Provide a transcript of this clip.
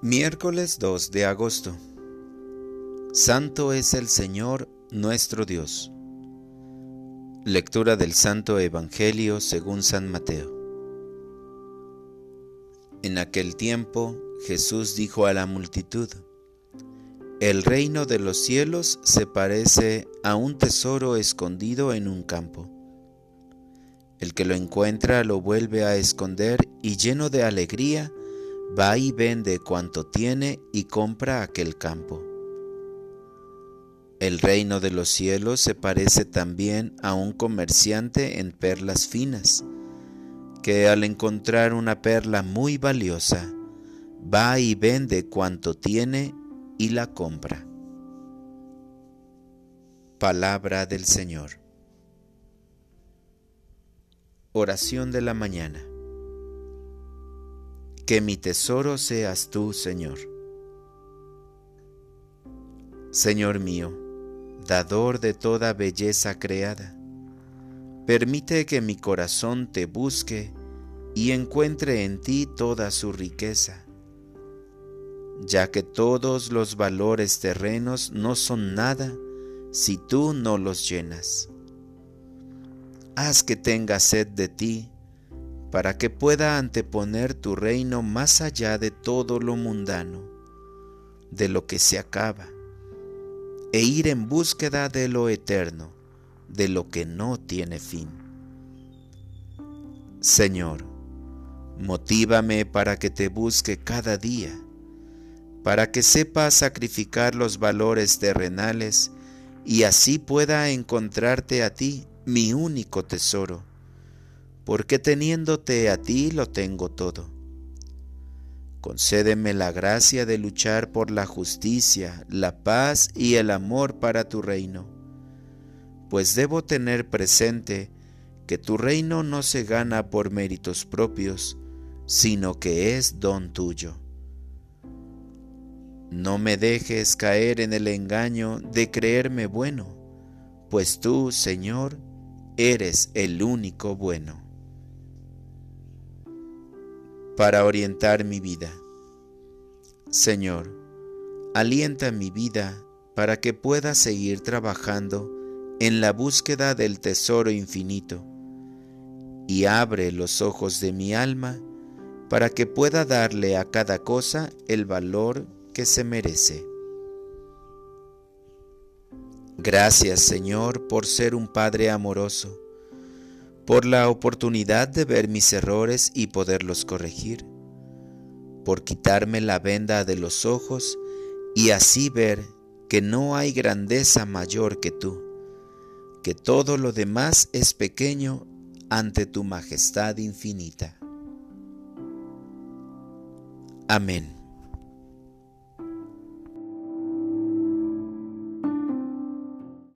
Miércoles 2 de agosto. Santo es el Señor nuestro Dios. Lectura del Santo Evangelio según San Mateo. En aquel tiempo Jesús dijo a la multitud, El reino de los cielos se parece a un tesoro escondido en un campo. El que lo encuentra lo vuelve a esconder y lleno de alegría, va y vende cuanto tiene y compra aquel campo. El reino de los cielos se parece también a un comerciante en perlas finas, que al encontrar una perla muy valiosa, va y vende cuanto tiene y la compra. Palabra del Señor. Oración de la mañana. Que mi tesoro seas tú, Señor. Señor mío, dador de toda belleza creada, permite que mi corazón te busque y encuentre en ti toda su riqueza, ya que todos los valores terrenos no son nada si tú no los llenas. Haz que tenga sed de ti, para que pueda anteponer tu reino más allá de todo lo mundano, de lo que se acaba, e ir en búsqueda de lo eterno, de lo que no tiene fin. Señor, motívame para que te busque cada día, para que sepa sacrificar los valores terrenales y así pueda encontrarte a ti, mi único tesoro porque teniéndote a ti lo tengo todo. Concédeme la gracia de luchar por la justicia, la paz y el amor para tu reino, pues debo tener presente que tu reino no se gana por méritos propios, sino que es don tuyo. No me dejes caer en el engaño de creerme bueno, pues tú, Señor, eres el único bueno para orientar mi vida. Señor, alienta mi vida para que pueda seguir trabajando en la búsqueda del tesoro infinito y abre los ojos de mi alma para que pueda darle a cada cosa el valor que se merece. Gracias Señor por ser un Padre amoroso por la oportunidad de ver mis errores y poderlos corregir, por quitarme la venda de los ojos y así ver que no hay grandeza mayor que tú, que todo lo demás es pequeño ante tu majestad infinita. Amén.